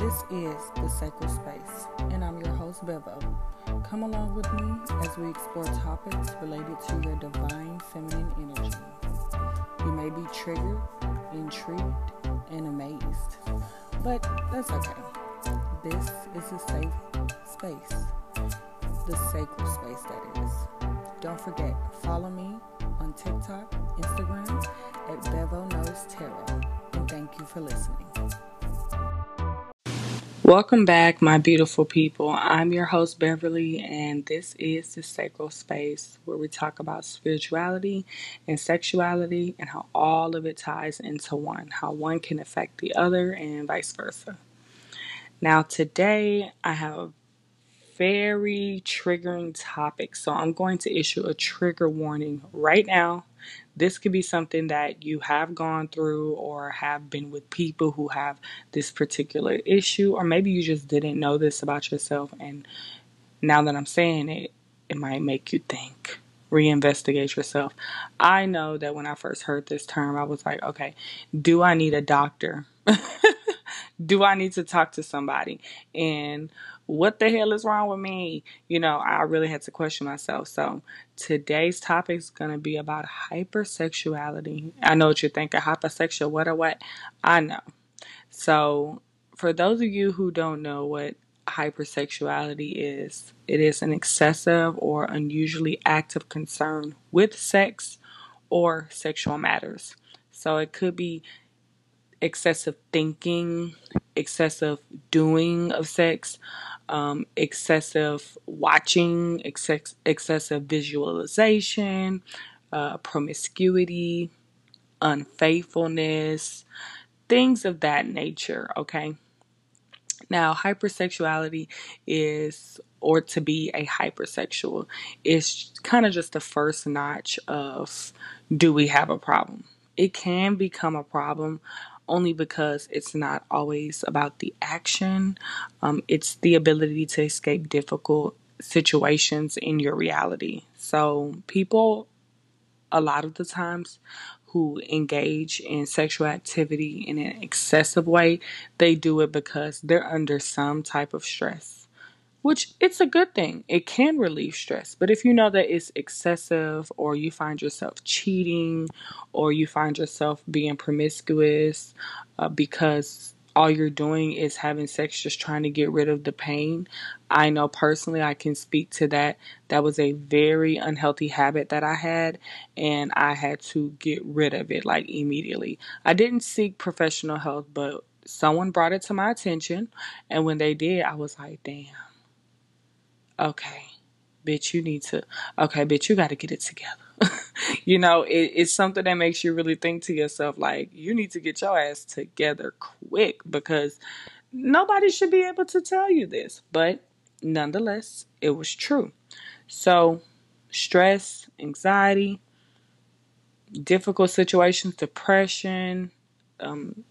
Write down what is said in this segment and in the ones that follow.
This is The Sacred Space, and I'm your host, Bevo. Come along with me as we explore topics related to your divine feminine energy. You may be triggered, intrigued, and amazed, but that's okay. This is a safe space, the sacred space, that is. Don't forget, follow me on TikTok, Instagram at Bevo Knows Tarot, and thank you for listening. Welcome back, my beautiful people. I'm your host, Beverly, and this is the Sacred Space where we talk about spirituality and sexuality and how all of it ties into one, how one can affect the other, and vice versa. Now, today I have a very triggering topic, so I'm going to issue a trigger warning right now this could be something that you have gone through or have been with people who have this particular issue, or maybe you just didn't know this about yourself. And now that I'm saying it, it might make you think, reinvestigate yourself. I know that when I first heard this term, I was like, okay, do I need a doctor? do I need to talk to somebody? And what the hell is wrong with me? You know, I really had to question myself. So today's topic is going to be about hypersexuality. I know what you're thinking, hypersexual, what or what? I know. So for those of you who don't know what hypersexuality is, it is an excessive or unusually active concern with sex or sexual matters. So it could be excessive thinking, excessive doing of sex, um, excessive watching, excess, excessive visualization, uh, promiscuity, unfaithfulness, things of that nature. Okay. Now, hypersexuality is, or to be a hypersexual, is kind of just the first notch of do we have a problem? It can become a problem only because it's not always about the action. Um, it's the ability to escape difficult situations in your reality. So, people, a lot of the times, who engage in sexual activity in an excessive way, they do it because they're under some type of stress which it's a good thing. It can relieve stress. But if you know that it's excessive or you find yourself cheating or you find yourself being promiscuous uh, because all you're doing is having sex just trying to get rid of the pain. I know personally I can speak to that. That was a very unhealthy habit that I had and I had to get rid of it like immediately. I didn't seek professional help, but someone brought it to my attention and when they did, I was like, "Damn okay, bitch, you need to, okay, bitch, you got to get it together. you know, it, it's something that makes you really think to yourself, like, you need to get your ass together quick because nobody should be able to tell you this. But nonetheless, it was true. So, stress, anxiety, difficult situations, depression, um,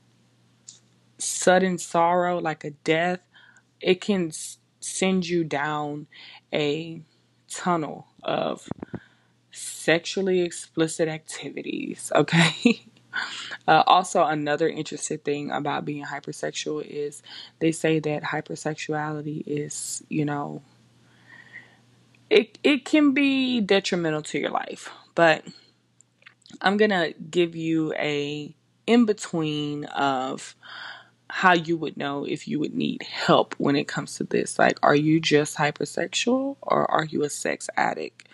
sudden sorrow, like a death, it can send you down a tunnel of sexually explicit activities, okay? Uh, also, another interesting thing about being hypersexual is they say that hypersexuality is, you know, it it can be detrimental to your life. But I'm gonna give you a in between of how you would know if you would need help when it comes to this. Like, are you just hypersexual or are you a sex addict?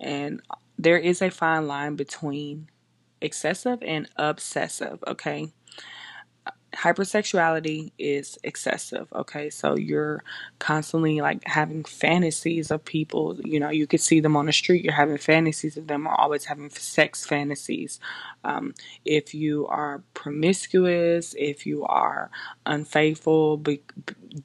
And there is a fine line between excessive and obsessive, okay? Hypersexuality is excessive okay? So you're constantly like having fantasies of people. You know you could see them on the street you're having fantasies of them or always having sex fantasies. Um, if you are promiscuous if you are unfaithful be-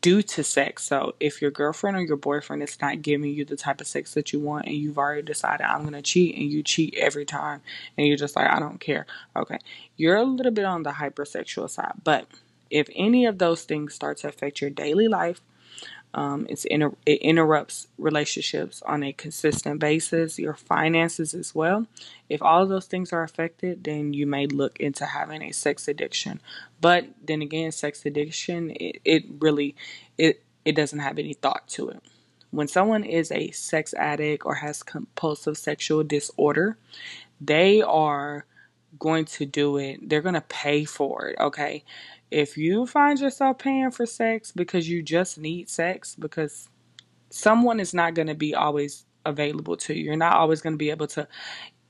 due to sex so if your girlfriend or your boyfriend is not giving you the type of sex that you want and you've already decided i'm going to cheat and you cheat every time and you're just like i don't care okay you're a little bit on the hypersexual side but if any of those things start to affect your daily life, Um, it's inter- it interrupts relationships on a consistent basis, your finances as well. If all of those things are affected, then you may look into having a sex addiction. But then again, sex addiction it, it really it it doesn't have any thought to it. When someone is a sex addict or has compulsive sexual disorder, they are going to do it. They're going to pay for it, okay? If you find yourself paying for sex because you just need sex, because someone is not going to be always available to you, you're not always going to be able to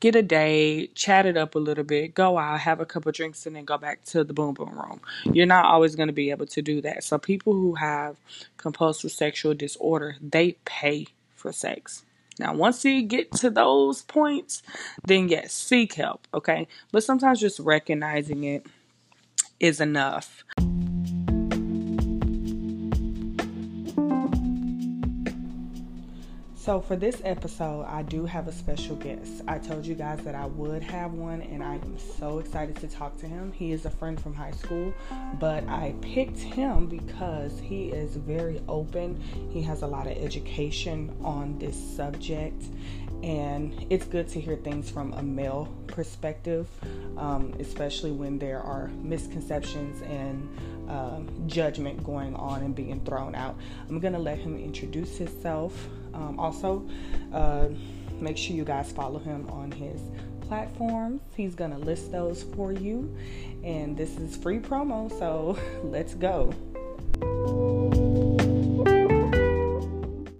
get a date, chat it up a little bit, go out, have a couple drinks, and then go back to the boom boom room. You're not always going to be able to do that. So, people who have compulsive sexual disorder, they pay for sex. Now, once you get to those points, then yes, seek help, okay? But sometimes just recognizing it is enough. So, for this episode, I do have a special guest. I told you guys that I would have one, and I am so excited to talk to him. He is a friend from high school, but I picked him because he is very open. He has a lot of education on this subject, and it's good to hear things from a male perspective, um, especially when there are misconceptions and uh, judgment going on and being thrown out. I'm gonna let him introduce himself. Um, also, uh, make sure you guys follow him on his platforms. He's gonna list those for you, and this is free promo, so let's go.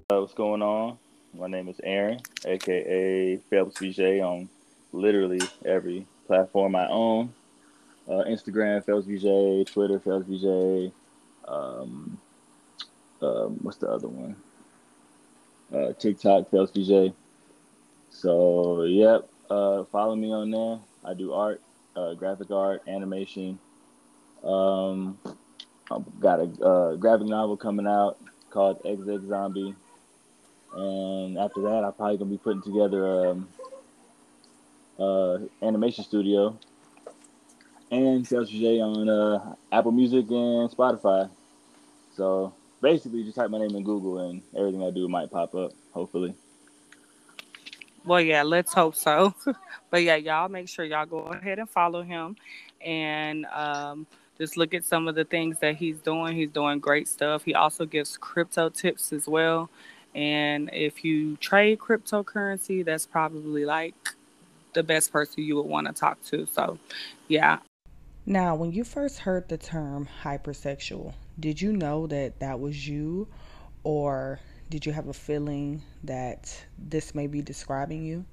Uh, what's going on? My name is Aaron, aka Phelps Vigier, on literally every platform I own. Uh, Instagram, Phelps Vigier, Twitter, Phelps Vigier. Um, um, what's the other one? Uh, TikTok, Phelps Vigier. So, yep, uh, follow me on there. I do art, uh, graphic art, animation. Um, I've got a uh, graphic novel coming out called XX Zombie. And after that, I'm probably gonna be putting together um, uh, animation studio and Phelps Vigier on uh, Apple Music and Spotify. So basically, just type my name in Google and everything I do might pop up. Hopefully. Well, yeah, let's hope so. but yeah, y'all make sure y'all go ahead and follow him, and um, just look at some of the things that he's doing. He's doing great stuff. He also gives crypto tips as well. And if you trade cryptocurrency, that's probably like the best person you would want to talk to. So, yeah. Now, when you first heard the term hypersexual, did you know that that was you, or did you have a feeling that this may be describing you?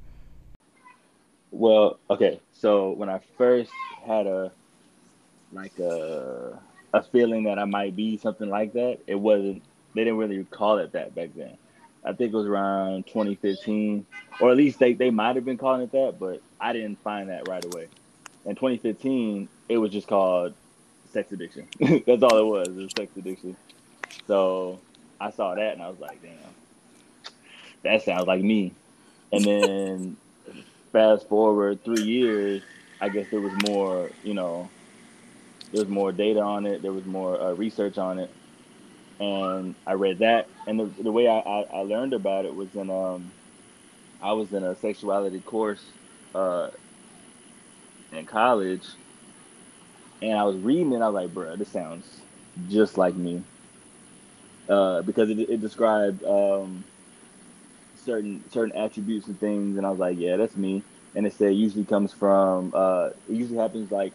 Well, okay. So when I first had a like a a feeling that I might be something like that, it wasn't. They didn't really call it that back then. I think it was around 2015, or at least they, they might have been calling it that, but I didn't find that right away. In 2015, it was just called sex addiction. That's all it was, it was sex addiction. So I saw that and I was like, damn, that sounds like me. And then fast forward three years, I guess there was more, you know, there was more data on it, there was more uh, research on it and I read that. And the, the way I, I, I, learned about it was in um, I was in a sexuality course uh, in college, and I was reading it. I was like, "Bro, this sounds just like me," uh, because it, it described um, certain certain attributes and things, and I was like, "Yeah, that's me." And it said usually comes from uh, it usually happens like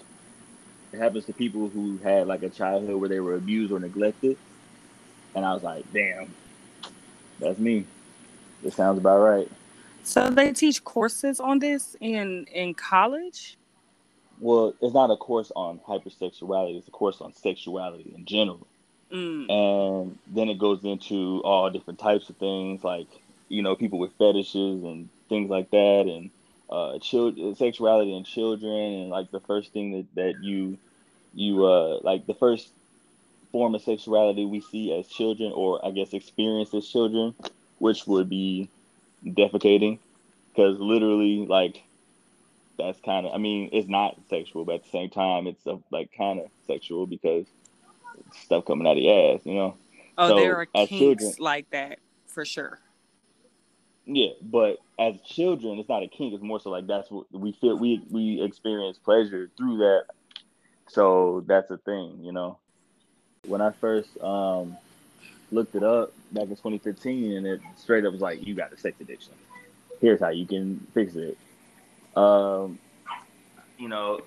it happens to people who had like a childhood where they were abused or neglected and I was like, damn, that's me. This sounds about right. So they teach courses on this in in college? Well, it's not a course on hypersexuality, it's a course on sexuality in general. Mm. And then it goes into all different types of things like, you know, people with fetishes and things like that and uh children sexuality in children and like the first thing that, that you you uh like the first form of sexuality we see as children, or I guess experience as children, which would be defecating, because literally, like, that's kind of. I mean, it's not sexual, but at the same time, it's a, like kind of sexual because stuff coming out of your ass, you know. Oh, so there are kinks children, like that for sure. Yeah, but as children, it's not a kink. It's more so like that's what we feel. We we experience pleasure through that. So that's a thing, you know. When I first um, looked it up back in 2015, and it straight up was like, "You got a sex addiction. Here's how you can fix it." Um, you know,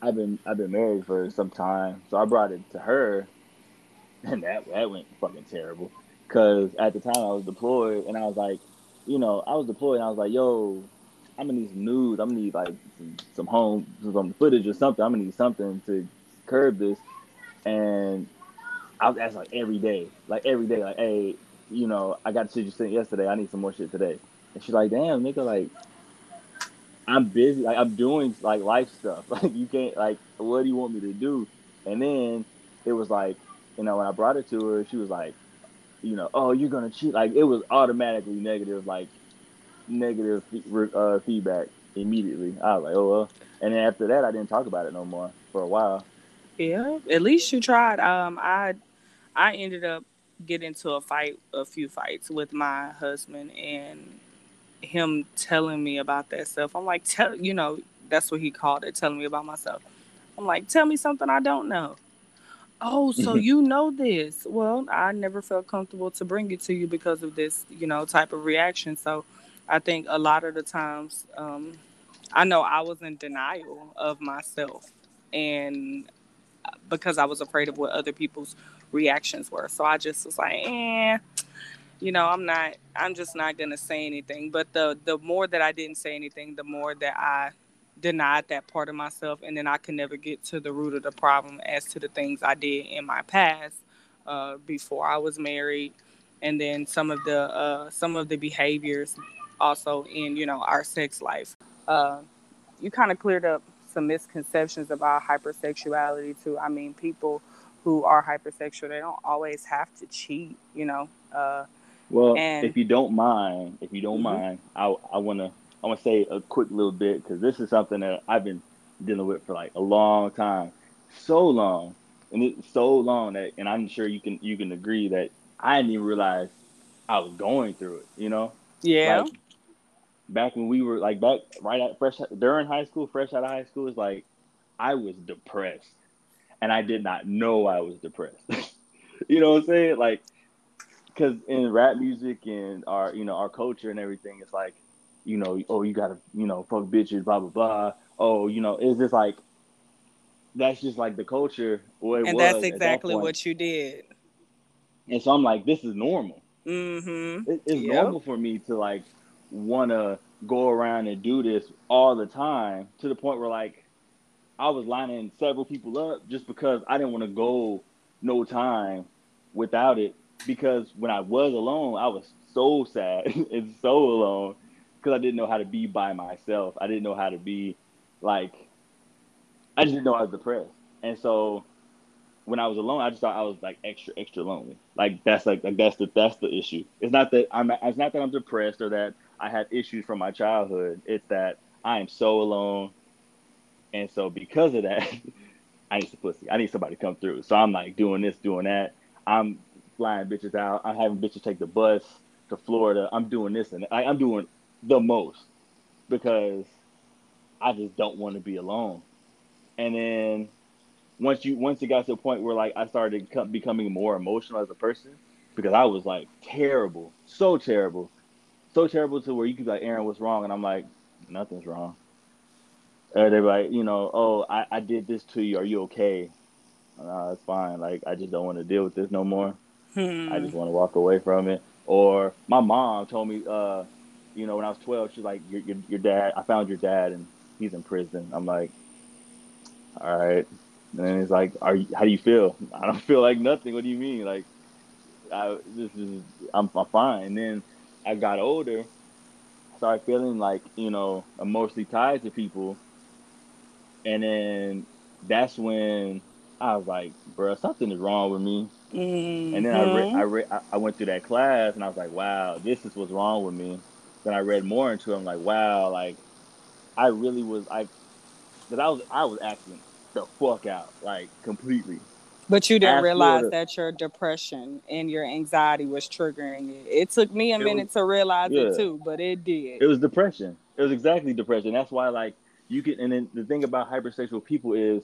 I've been I've been married for some time, so I brought it to her, and that that went fucking terrible. Cause at the time I was deployed, and I was like, you know, I was deployed, and I was like, yo, I'm gonna need some news. I'm gonna need like some, some home, some footage or something. I'm gonna need something to curb this. And I was asking like every day, like every day, like, hey, you know, I got shit you sent yesterday. I need some more shit today. And she's like, damn, nigga, like, I'm busy. Like, I'm doing like life stuff. Like, you can't, like, what do you want me to do? And then it was like, you know, when I brought it to her, she was like, you know, oh, you're gonna cheat. Like, it was automatically negative, like, negative uh, feedback immediately. I was like, oh well. And then after that, I didn't talk about it no more for a while. Yeah, at least you tried. Um, I I ended up getting into a fight, a few fights with my husband, and him telling me about that stuff. I'm like, tell you know, that's what he called it, telling me about myself. I'm like, tell me something I don't know. Oh, so you know this? Well, I never felt comfortable to bring it to you because of this, you know, type of reaction. So, I think a lot of the times, um, I know I was in denial of myself, and because I was afraid of what other people's reactions were. So I just was like, eh, you know, I'm not, I'm just not gonna say anything. But the the more that I didn't say anything, the more that I denied that part of myself, and then I could never get to the root of the problem as to the things I did in my past uh, before I was married, and then some of the uh, some of the behaviors also in you know our sex life. Uh, you kind of cleared up some misconceptions about hypersexuality too. I mean, people who are hypersexual, they don't always have to cheat, you know. Uh, well, and, if you don't mind, if you don't mm-hmm. mind, I I want to I want to say a quick little bit because this is something that I've been dealing with for like a long time, so long, and it's so long that, and I'm sure you can you can agree that I didn't even realize I was going through it. You know? Yeah. Like, back when we were like back right at fresh during high school, fresh out of high school, is like I was depressed, and I did not know I was depressed. you know what I'm saying? Like, because in rap music and our you know our culture and everything, it's like, you know, oh you gotta you know fuck bitches, blah blah blah. Oh, you know, it's just like that's just like the culture. and that's exactly that what you did. And so I'm like, this is normal. Mm-hmm. It, it's yep. normal for me to like want to go around and do this all the time to the point where like I was lining several people up just because I didn't want to go no time without it because when I was alone, I was so sad and so alone because I didn't know how to be by myself. I didn't know how to be like I just didn't know I was depressed. And so when I was alone, I just thought I was like extra, extra lonely. Like that's like, like that's the that's the issue. It's not that I'm it's not that I'm depressed or that I have issues from my childhood. It's that I am so alone. And so because of that, I need some pussy. I need somebody to come through. So I'm like doing this, doing that. I'm flying bitches out. I'm having bitches take the bus to Florida. I'm doing this and I, I'm doing the most because I just don't want to be alone. And then once you once it got to a point where like I started becoming more emotional as a person because I was like terrible, so terrible so terrible to where you could be like, Aaron, what's wrong? And I'm like, nothing's wrong. Or they're like, you know, oh, I, I did this to you. Are you okay? No, it's fine. Like, I just don't want to deal with this no more. Hmm. I just want to walk away from it. Or my mom told me, uh, you know, when I was 12, she's like, your, your, your dad, I found your dad and he's in prison. I'm like, all right. And then he's like, "Are you, how do you feel?" I don't feel like nothing. What do you mean? Like, I, this is I'm, I'm fine. And then I got older, started feeling like, you know, emotionally tied to people. And then that's when I was like, bro, something is wrong with me. Mm-hmm. And then I read, I read, I went through that class, and I was like, wow, this is what's wrong with me. Then I read more into it. I'm like, wow, like I really was, I, that I was, I was acting the fuck out, like completely. But you didn't realize that your depression and your anxiety was triggering it. It took me a minute was, to realize yeah. it too, but it did. It was depression. It was exactly depression. That's why, like, you can. And then the thing about hypersexual people is,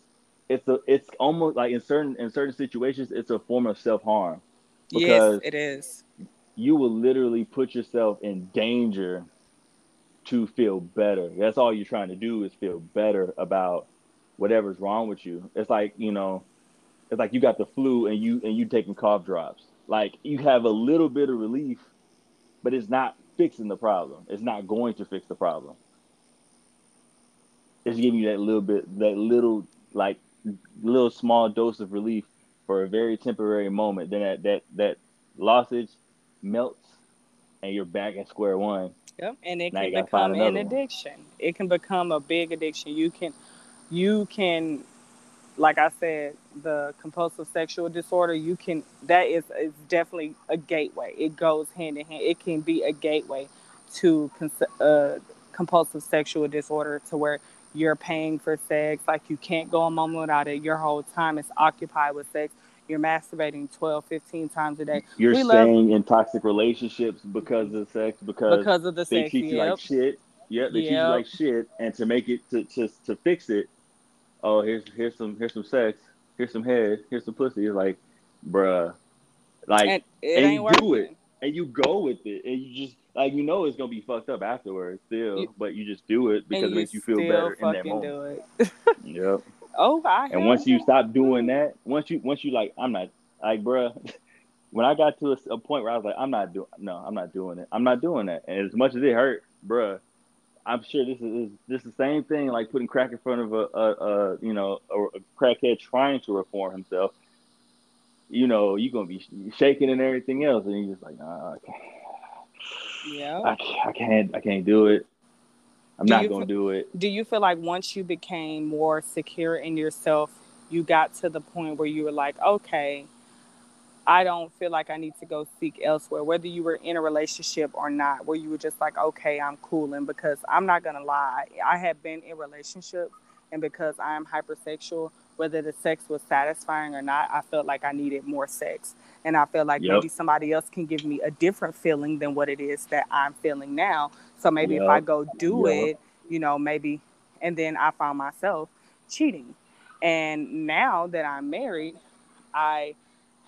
it's a. It's almost like in certain in certain situations, it's a form of self harm. Yes, it is. You will literally put yourself in danger to feel better. That's all you're trying to do is feel better about whatever's wrong with you. It's like you know it's like you got the flu and you and you taking cough drops. Like you have a little bit of relief, but it's not fixing the problem. It's not going to fix the problem. It's giving you that little bit, that little like little small dose of relief for a very temporary moment. Then that that that lozenge melts, and you're back at square one. Yep, and it now can become an addiction. One. It can become a big addiction. You can, you can like I said, the compulsive sexual disorder, you can that is is definitely a gateway. It goes hand in hand. It can be a gateway to uh, compulsive sexual disorder to where you're paying for sex, like you can't go a moment without it. Your whole time is occupied with sex. You're masturbating 12, 15 times a day. You're we staying love, in toxic relationships because of sex, because, because of the they sex, treat you like shit. Yeah, they yep. treat you like shit. And to make it to, to to fix it, oh here's here's some here's some sex, here's some head, here's some pussy. It's like, bruh, like and, and you working. do it and you go with it and you just like you know it's gonna be fucked up afterwards still, you, but you just do it because it makes you feel better in that moment. yep. Oh, I and once you stop doing that, once you once you like, I'm not like, bruh. When I got to a, a point where I was like, I'm not doing, no, I'm not doing it. I'm not doing that. And as much as it hurt, bruh, I'm sure this is this is the same thing like putting crack in front of a, a, a you know a, a, crackhead trying to reform himself. You know, you're gonna be shaking and everything else, and you're just like, nah, I can't. Yeah, I, I can't, I can't do it. I'm do not gonna do it. Do you feel like once you became more secure in yourself, you got to the point where you were like, okay, I don't feel like I need to go seek elsewhere, whether you were in a relationship or not, where you were just like, okay, I'm cooling because I'm not gonna lie. I have been in relationships and because I am hypersexual, whether the sex was satisfying or not, I felt like I needed more sex. And I feel like yep. maybe somebody else can give me a different feeling than what it is that I'm feeling now. So maybe yep. if I go do yep. it, you know, maybe and then I found myself cheating. And now that I'm married, I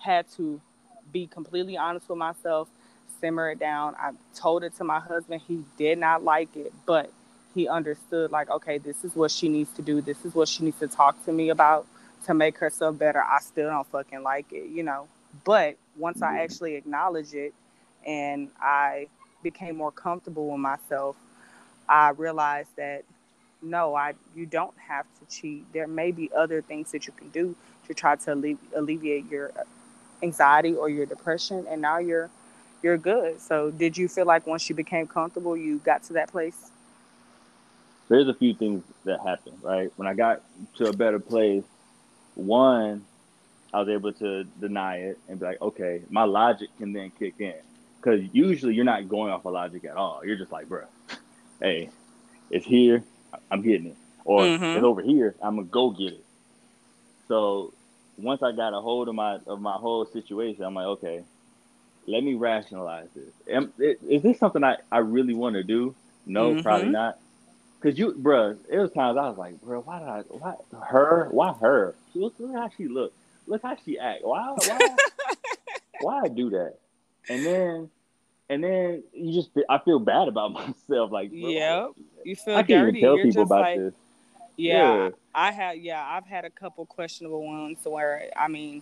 had to be completely honest with myself, simmer it down. I told it to my husband. He did not like it, but he understood like, okay, this is what she needs to do. This is what she needs to talk to me about to make herself better. I still don't fucking like it, you know. But once I mm-hmm. actually acknowledged it and I became more comfortable with myself, I realized that no, I you don't have to cheat. There may be other things that you can do to try to alleviate your anxiety or your depression and now you're you're good. So did you feel like once you became comfortable you got to that place? There's a few things that happened right? When i got to a better place one i was able to deny it and be like okay my logic can then kick in. Because usually you're not going off of logic at all. You're just like bro hey it's here i'm getting it. Or mm-hmm. it's over here i'm gonna go get it. So once I got a hold of my of my whole situation, I'm like, okay, let me rationalize this. Am, is this something I, I really want to do? No, mm-hmm. probably not. Cause you, bruh, it was times I was like, bro, why did I, why her, why her? Look, look how she look, look how she act. Why, why, why I do that? And then, and then you just, I feel bad about myself. Like, yeah, you feel I can't dirty. even tell You're people about like, this. Yeah, yeah, I had yeah, I've had a couple questionable ones where I mean,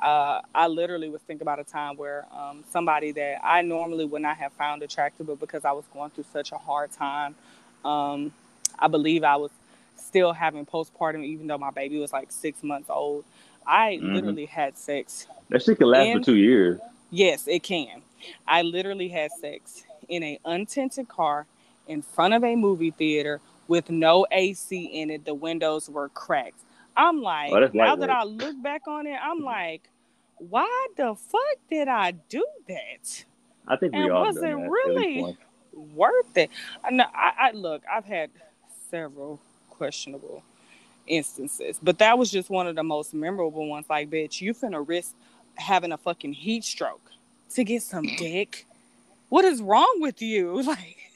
uh, I literally was thinking about a time where um, somebody that I normally would not have found attractive, but because I was going through such a hard time, um, I believe I was still having postpartum, even though my baby was like six months old. I mm-hmm. literally had sex. That shit can last in, for two years. Yes, it can. I literally had sex in a untinted car in front of a movie theater with no AC in it. The windows were cracked. I'm like, oh, now that I look back on it, I'm like, why the fuck did I do that? I think we and all was it really worth it? I, know, I, I look, I've had several questionable instances. But that was just one of the most memorable ones. Like, bitch, you finna risk having a fucking heat stroke to get some dick. What is wrong with you? Like,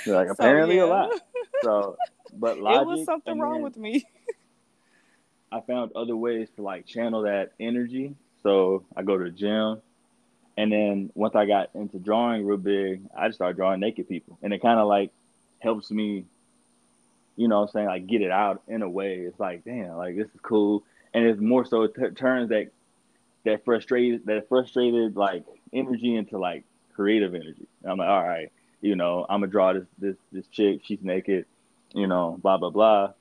like apparently so, yeah. a lot. So, but logic, it was something wrong with me. I found other ways to like channel that energy. So I go to the gym, and then once I got into drawing real big, I just started drawing naked people, and it kind of like helps me, you know, I'm saying like get it out in a way. It's like damn, like this is cool, and it's more so it t- turns that that frustrated that frustrated like energy into like creative energy. And I'm like, all right, you know, I'm gonna draw this this this chick. She's naked, you know, blah blah blah.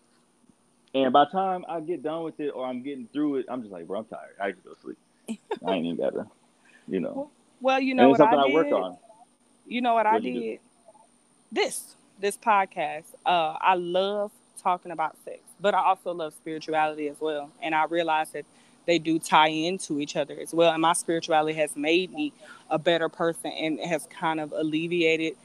And by the time I get done with it or I'm getting through it, I'm just like, bro, I'm tired. I just go to sleep. I ain't even gotta, you know. Well, you know what I, I did. on. You know what, what I did. This this podcast. Uh, I love talking about sex, but I also love spirituality as well. And I realized that they do tie into each other as well. And my spirituality has made me a better person and has kind of alleviated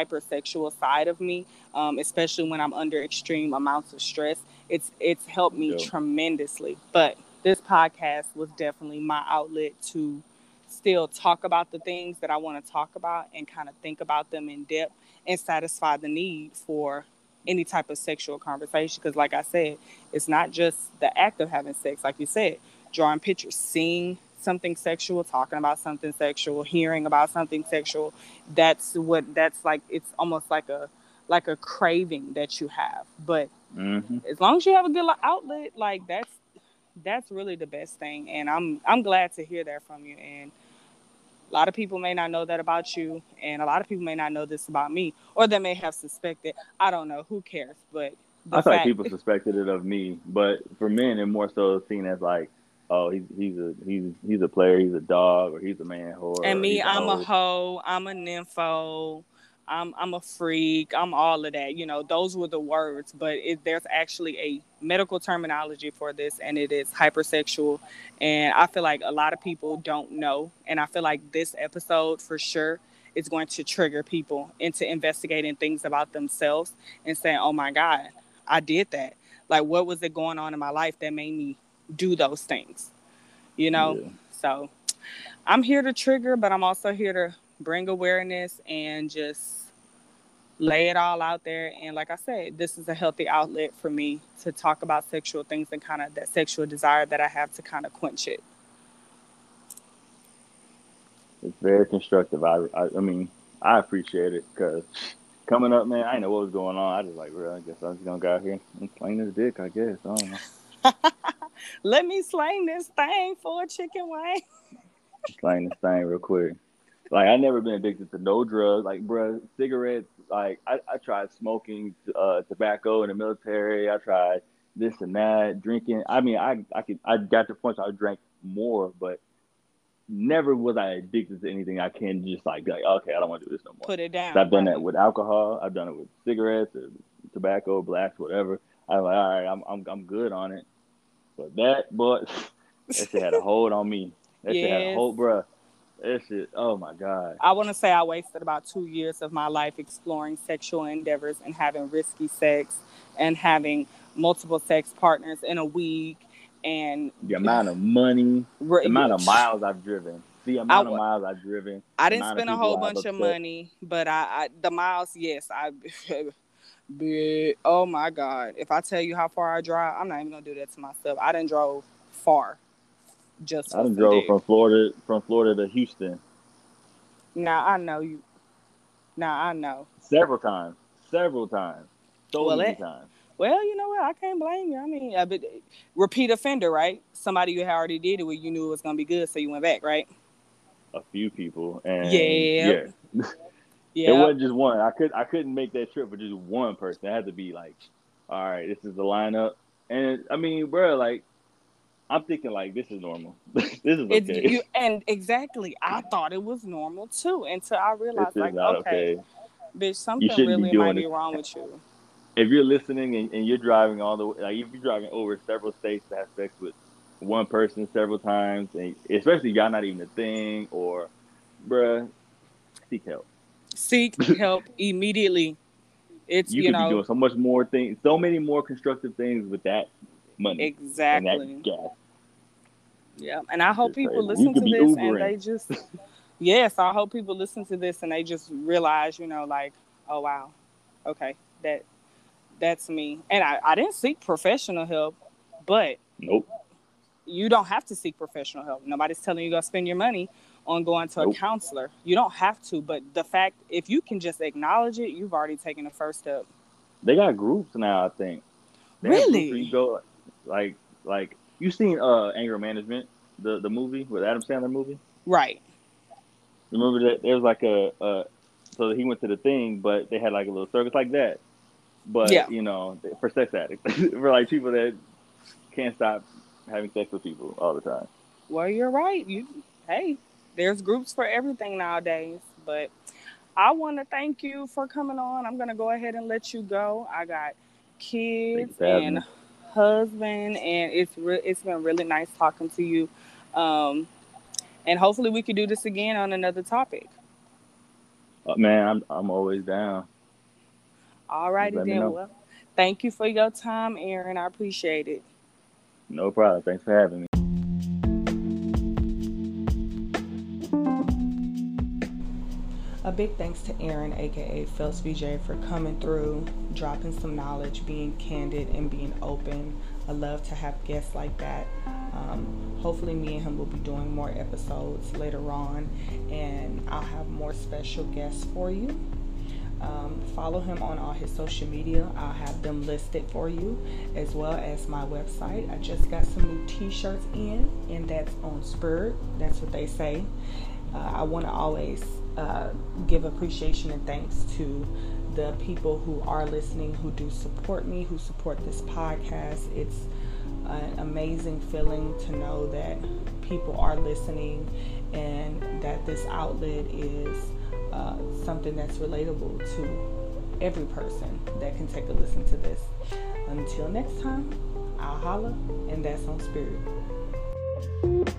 hypersexual side of me, um, especially when I'm under extreme amounts of stress. It's it's helped me yeah. tremendously. But this podcast was definitely my outlet to still talk about the things that I want to talk about and kind of think about them in depth and satisfy the need for any type of sexual conversation. Because, like I said, it's not just the act of having sex, like you said, drawing pictures, seeing something sexual, talking about something sexual, hearing about something sexual. That's what that's like. It's almost like a like a craving that you have. But mm-hmm. as long as you have a good outlet, like that's that's really the best thing. And I'm I'm glad to hear that from you. And a lot of people may not know that about you, and a lot of people may not know this about me, or they may have suspected. I don't know. Who cares? But I thought people suspected it of me, but for men, and more so seen as like, oh, he's he's a he's he's a player, he's a dog, or he's a man whore. And me, I'm a hoe, I'm a nympho. I'm I'm a freak. I'm all of that. You know, those were the words, but it, there's actually a medical terminology for this, and it is hypersexual. And I feel like a lot of people don't know, and I feel like this episode for sure is going to trigger people into investigating things about themselves and saying, "Oh my God, I did that. Like, what was it going on in my life that made me do those things?" You know. Yeah. So, I'm here to trigger, but I'm also here to bring awareness and just lay it all out there. And like I said, this is a healthy outlet for me to talk about sexual things and kind of that sexual desire that I have to kind of quench it. It's very constructive. I, I, I mean, I appreciate it because coming up, man, I didn't know what was going on. I just like, real. I guess I'm just gonna go out here and sling this dick. I guess. I don't know. Let me sling this thing for a chicken wing. sling this thing real quick. Like I never been addicted to no drugs. Like, bro, cigarettes. Like I, I tried smoking uh, tobacco in the military. I tried this and that, drinking. I mean, I I could I got to the point I drank more, but never was I addicted to anything. I can just like like, okay, I don't want to do this no more. Put it down. So I've done right. that with alcohol. I've done it with cigarettes, or tobacco, blacks, whatever. I'm like, all right, I'm I'm I'm good on it. But that, but that shit had a hold on me. That yes. shit had a hold, bro. That shit, oh my God. I want to say I wasted about two years of my life exploring sexual endeavors and having risky sex and having multiple sex partners in a week and the amount of money, the amount of miles I've driven. The amount I, of miles I've driven. I didn't spend a whole bunch of money, but I, I the miles, yes, I. but, oh my God! If I tell you how far I drive, I'm not even gonna do that to myself. I didn't drove far just I didn't drove from Florida from Florida to Houston. Now I know you. Now I know. Several times. Several times. So well, many it, times. Well, you know what? I can't blame you. I mean, uh, a bit, uh, repeat offender, right? Somebody you had already did it with, you knew it was gonna be good, so you went back, right? A few people, and yeah, yeah. yeah. It wasn't just one. I could I couldn't make that trip for just one person. It had to be like, all right, this is the lineup. And I mean, bro, like I'm thinking like this is normal. this is okay. You, and exactly, I thought it was normal too until I realized like, okay, okay, bitch, something really be might be wrong with you. If you're listening and, and, you're driving all the way, like if you're driving over several states to have sex with one person several times, and especially y'all not even a thing, or bruh, seek help. Seek help immediately. It's you, you, could know be doing so much more things, so many more constructive things with that money exactly. and that. Yeah, and I hope It's people crazy. listen to this and they just yes, I hope people listen to this and they just realize, you know, like, oh wow, okay, that that's me. And I, I didn't seek professional help, but Nope. you don't have to seek professional help. Nobody's telling you to spend your money on going to a counselor. You don't have to, but the fact if you can just acknowledge it, you've already taken the first step. They got groups now. I think. They Really? You go like like you seen uh anger management the the movie with Adam Sandler movie. Right. Remember that there was like a, a so he went to the thing, but they had like a little circus like that. But Yeah. you know, for sex addicts, for like people that can't stop having sex with people all the time. Well, you're right. You hey, there's groups for everything nowadays, but I want to thank you for coming on. I'm going to go ahead and let you go. I got kids and me. husband and it's re- it's been really nice talking to you. Um and hopefully we could do this again on another topic. Uh, man, I'm I'm always down. All righty then. Well, thank you for your time, Aaron. I appreciate it. No problem. Thanks for having me. A big thanks to Aaron, aka Phelps Vigier, for coming through, dropping some knowledge, being candid, and being open. I love to have guests like that. Um, hopefully, me and him will be doing more episodes later on, and I'll have more special guests for you. Um, follow him on all his social media. I'll have them listed for you, as well as my website. I just got some new T-shirts in, and that's on Spirit. That's what they say. Uh, I want to always uh, give appreciation and thanks to the people who are listening, who do support me, who support this podcast. It's an amazing feeling to know that people are listening and that this outlet is uh, something that's relatable to every person that can take a listen to this. Until next time, I'll holla, and that's on spirit.